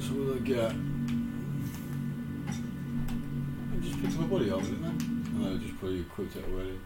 So I get? I just picked my body up, didn't I? No, I just probably equipped it already.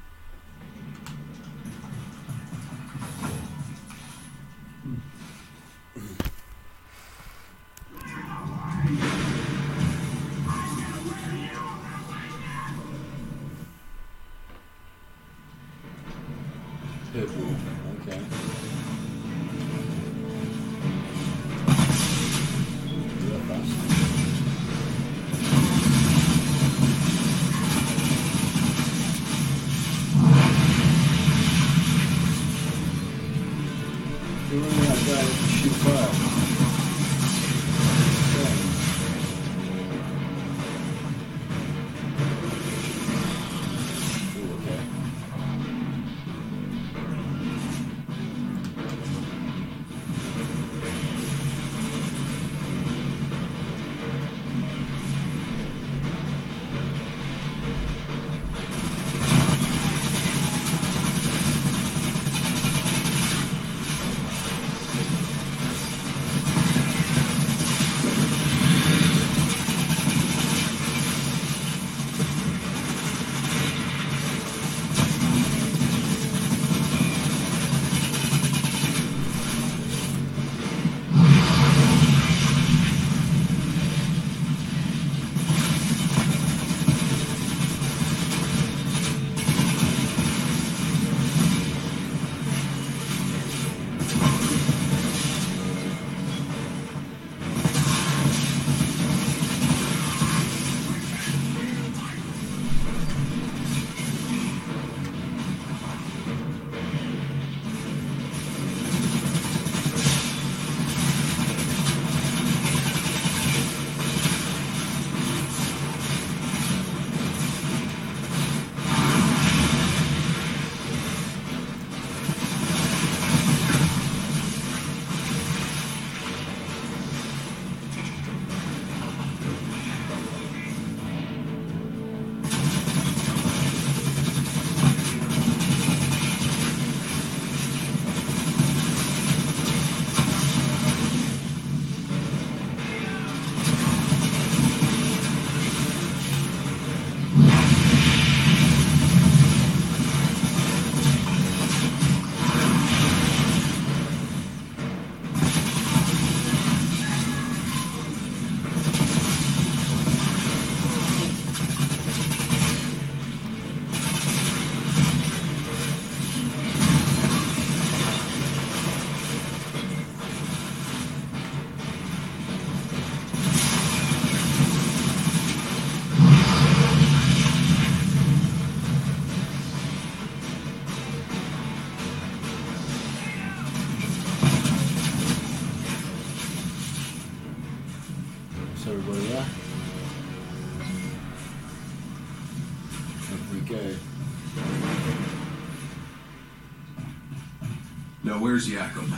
Where's Yakub?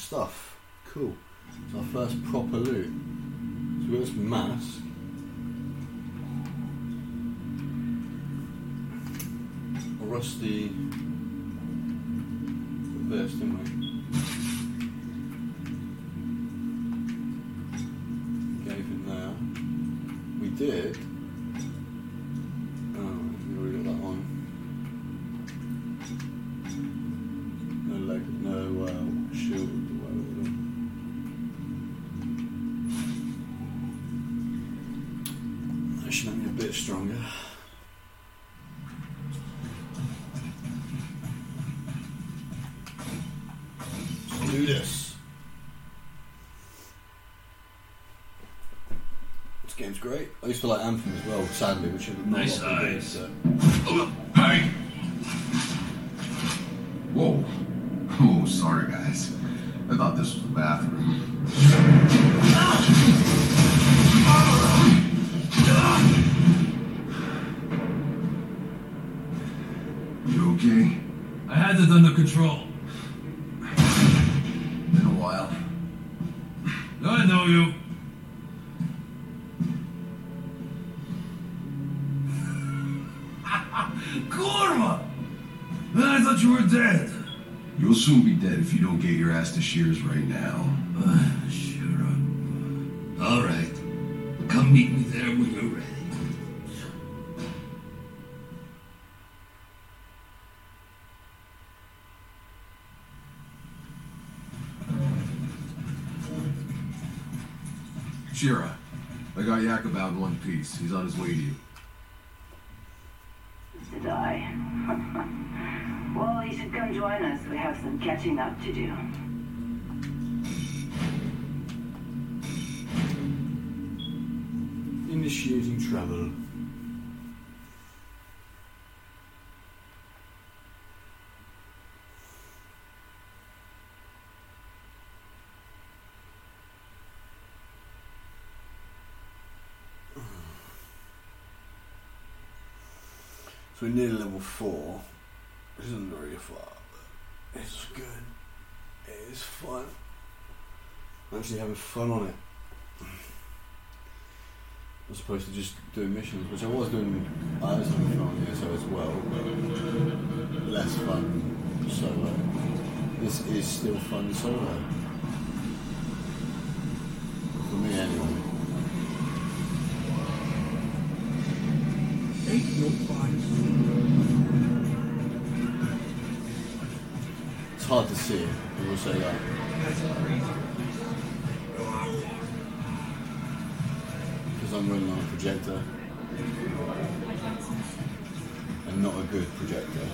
Stuff. Cool. It's our first proper loot. So we've got some mass. A rusty vest, didn't we? Bit stronger. Do this. This game's great. I used to like Anthem as well, sadly, which is not Nice a lot of people do, eyes. so- Oh, hey! Whoa. Oh, sorry, guys. I thought this was the bathroom. Under control. Been a while. I know you. Kurva! I thought you were dead. You'll soon be dead if you don't get your ass to Shears right now. sure. All right. Come meet me there when you're ready. Shira, I got Yakub out in one piece. He's on his way to you. To die. well, you should come join us. We have some catching up to do. Initiating travel. So we're near level four. This isn't very far, but it's good. It is fun. I'm actually having fun on it. As opposed to just doing missions, which I was doing. I was having fun on the ESO as well, but less fun solo. This is still fun solo. For me, anyway. It's hard to see. I will say that. Uh, because I'm running on a projector. And not a good projector.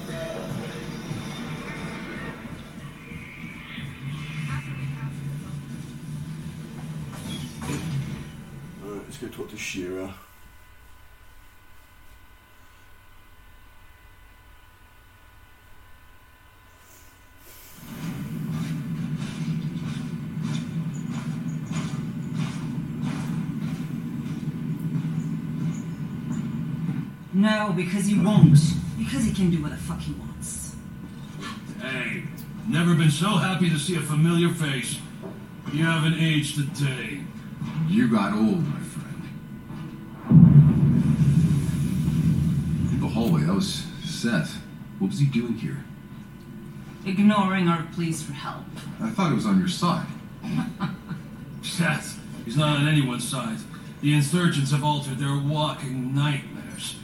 Alright, let's go talk to Shira. No, because he won't. Because he can do what the fuck he wants. Hey, never been so happy to see a familiar face. You haven't aged a day. You got old, my friend. In the hallway, that was Seth. What was he doing here? Ignoring our pleas for help. I thought he was on your side. Seth, he's not on anyone's side. The insurgents have altered their walking nightmares.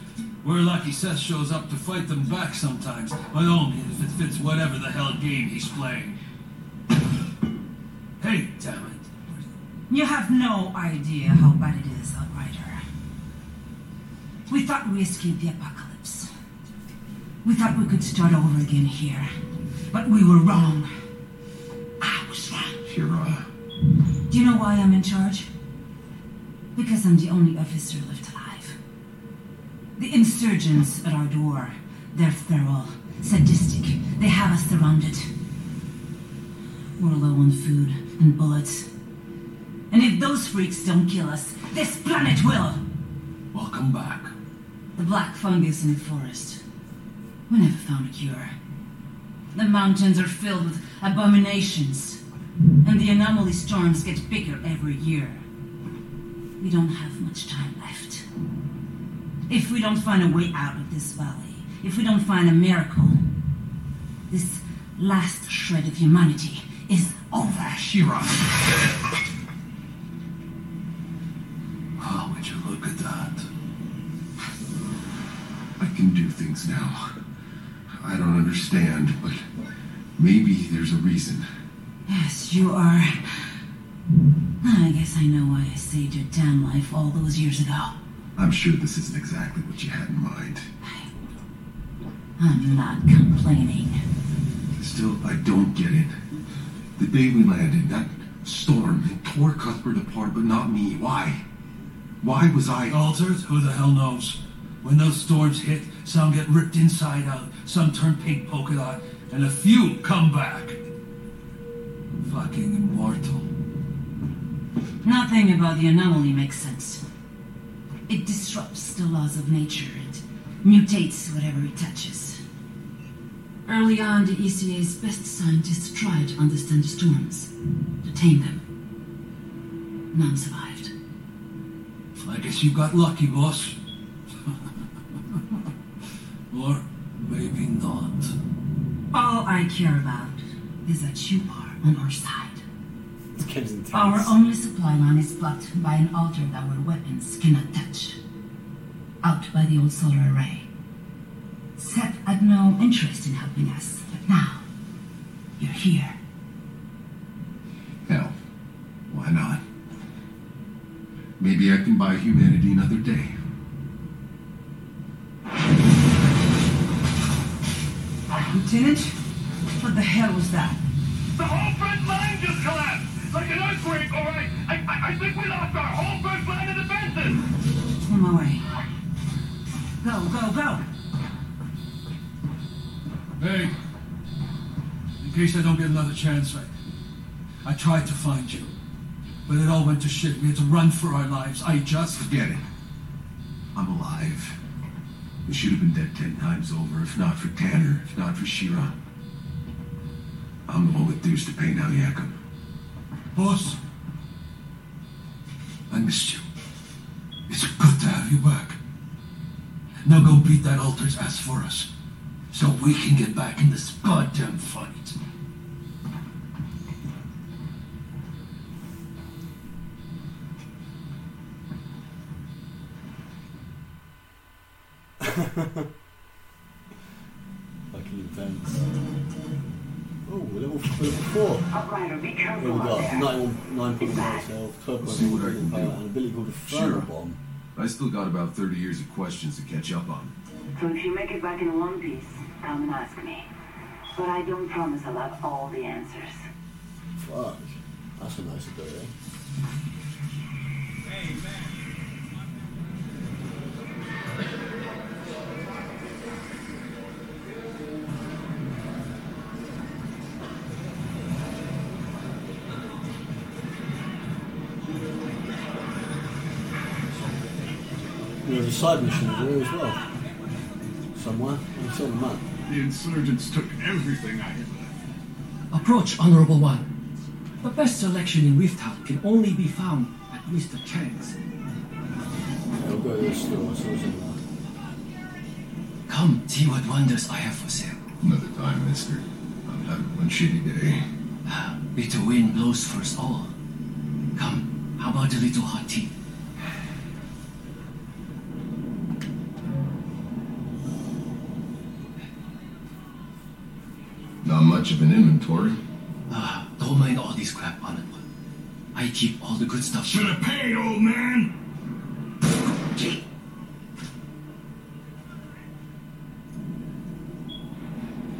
We're lucky Seth shows up to fight them back sometimes, but only if it fits whatever the hell game he's playing. Hey, damn it. You have no idea how bad it is, Outrider. We thought we escaped the apocalypse. We thought we could start over again here. But we were wrong. I was wrong. Shira. Uh, Do you know why I'm in charge? Because I'm the only officer left alive. The insurgents at our door, they're feral, sadistic. They have us surrounded. We're low on food and bullets. And if those freaks don't kill us, this planet will! Welcome back. The black fungus in the forest. We never found a cure. The mountains are filled with abominations. And the anomaly storms get bigger every year. We don't have much time left. If we don't find a way out of this valley, if we don't find a miracle, this last shred of humanity is over. Shira. Oh, would you look at that? I can do things now. I don't understand, but maybe there's a reason. Yes, you are. I guess I know why I saved your damn life all those years ago. I'm sure this isn't exactly what you had in mind. I'm not complaining. Still, I don't get it. The day we landed, that storm, it tore Cuthbert apart, but not me. Why? Why was I... Altered? Who the hell knows? When those storms hit, some get ripped inside out, some turn pink polka dot, and a few come back. Fucking immortal. Nothing about the anomaly makes sense. It disrupts the laws of nature and mutates whatever it touches. Early on, the ECA's best scientists tried to understand the storms, to tame them. None survived. I guess you got lucky, boss. or maybe not. All I care about is that you are on our side. This game's. Our only supply line is blocked by an altar that our weapons cannot touch. Out by the old solar array. Seth had no interest in helping us, but now you're here. Hell, why not? Maybe I can buy humanity another day. Lieutenant, what the hell was that? My way. Go, go, go! Hey, in case I don't get another chance, I, I tried to find you. But it all went to shit. We had to run for our lives. I just. Forget it. I'm alive. We should have been dead ten times over, if not for Tanner, if not for Shira. I'm the one with dues to pay now, Yakub. Boss, I missed you. It's good to have you back. Now go beat that altar's ass for us. So we can get back in this goddamn fight. Fucking intense. Oh, level, level four. Outrider, be Here we out got there. 91, 9 points of health, 12 points See what I of can power, do. and an ability called the Sure. Bomb. I still got about 30 years of questions to catch up on. So if you make it back in one piece, come and ask me. But I don't promise I'll have all the answers. Fuck. That's a nice ability. There's a side mission here as well. Somewhere. It's on the map. The insurgents took everything I had. Approach, Honorable One. The best selection in Rift Town can only be found at Mr. Chang's. I'll go to the store, so it's in there. Come, see what wonders I have for sale. Another time, mister. I'm having one shitty day. Ah, bitter wind blows for us all. Come, how about a little hot tea? Much of an inventory. Ah, don't mind all this crap, on it. I keep all the good stuff. Should have paid, old man!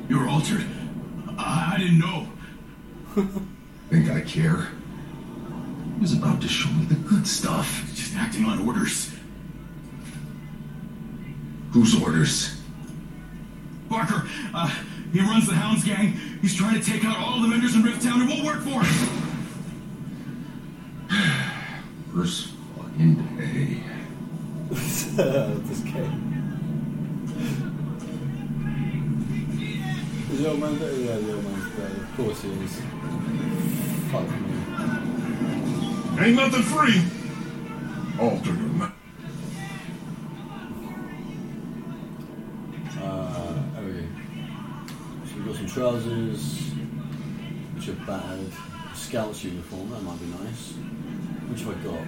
You're altered. I, I didn't know. Think I care? He was about to show me the good stuff. Just acting on orders. Whose orders? Barker, uh, he runs the Hounds gang. He's trying to take out all the vendors in Rift Town. It won't work for him. First fucking day. this game. Is the old man better? Yeah, the old man's better. Of course he is. Fuck me. Ain't nothing free. Altered trousers, which are battered. A scout's uniform, that might be nice. Which have I got?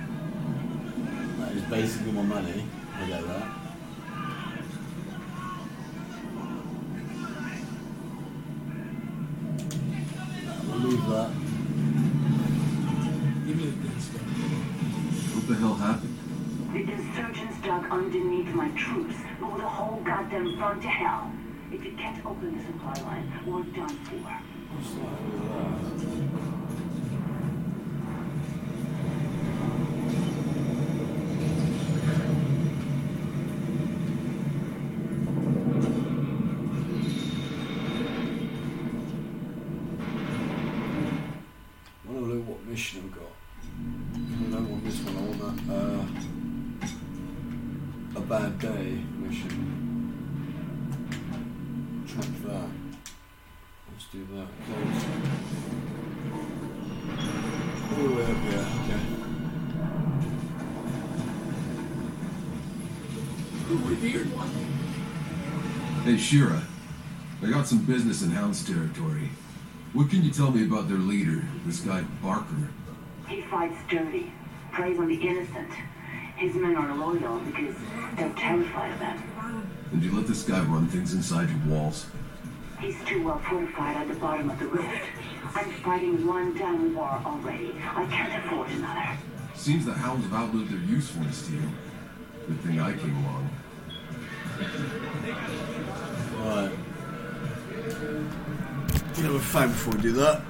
That is basically my money. I get that. I'll leave that. What the hell happened? The insurgents dug underneath my troops, blew the whole goddamn front to hell. If you can't open the supply line, we're done for. Mission I've got. I don't want this one. I want that. Uh, a bad day mission. Track that. do that. Close. All the way up here, okay. Hey, Shira. I got some business in Hound's territory. What can you tell me about their leader, this guy Barker? He fights dirty, preys on the innocent. His men are loyal because they're terrified of them. And you let this guy run things inside your walls? He's too well fortified at the bottom of the rift. I'm fighting one damn war already. I can't afford another. Seems the Hounds have outlived their usefulness to you. Good thing I came along. Right. Get a fine before we do that.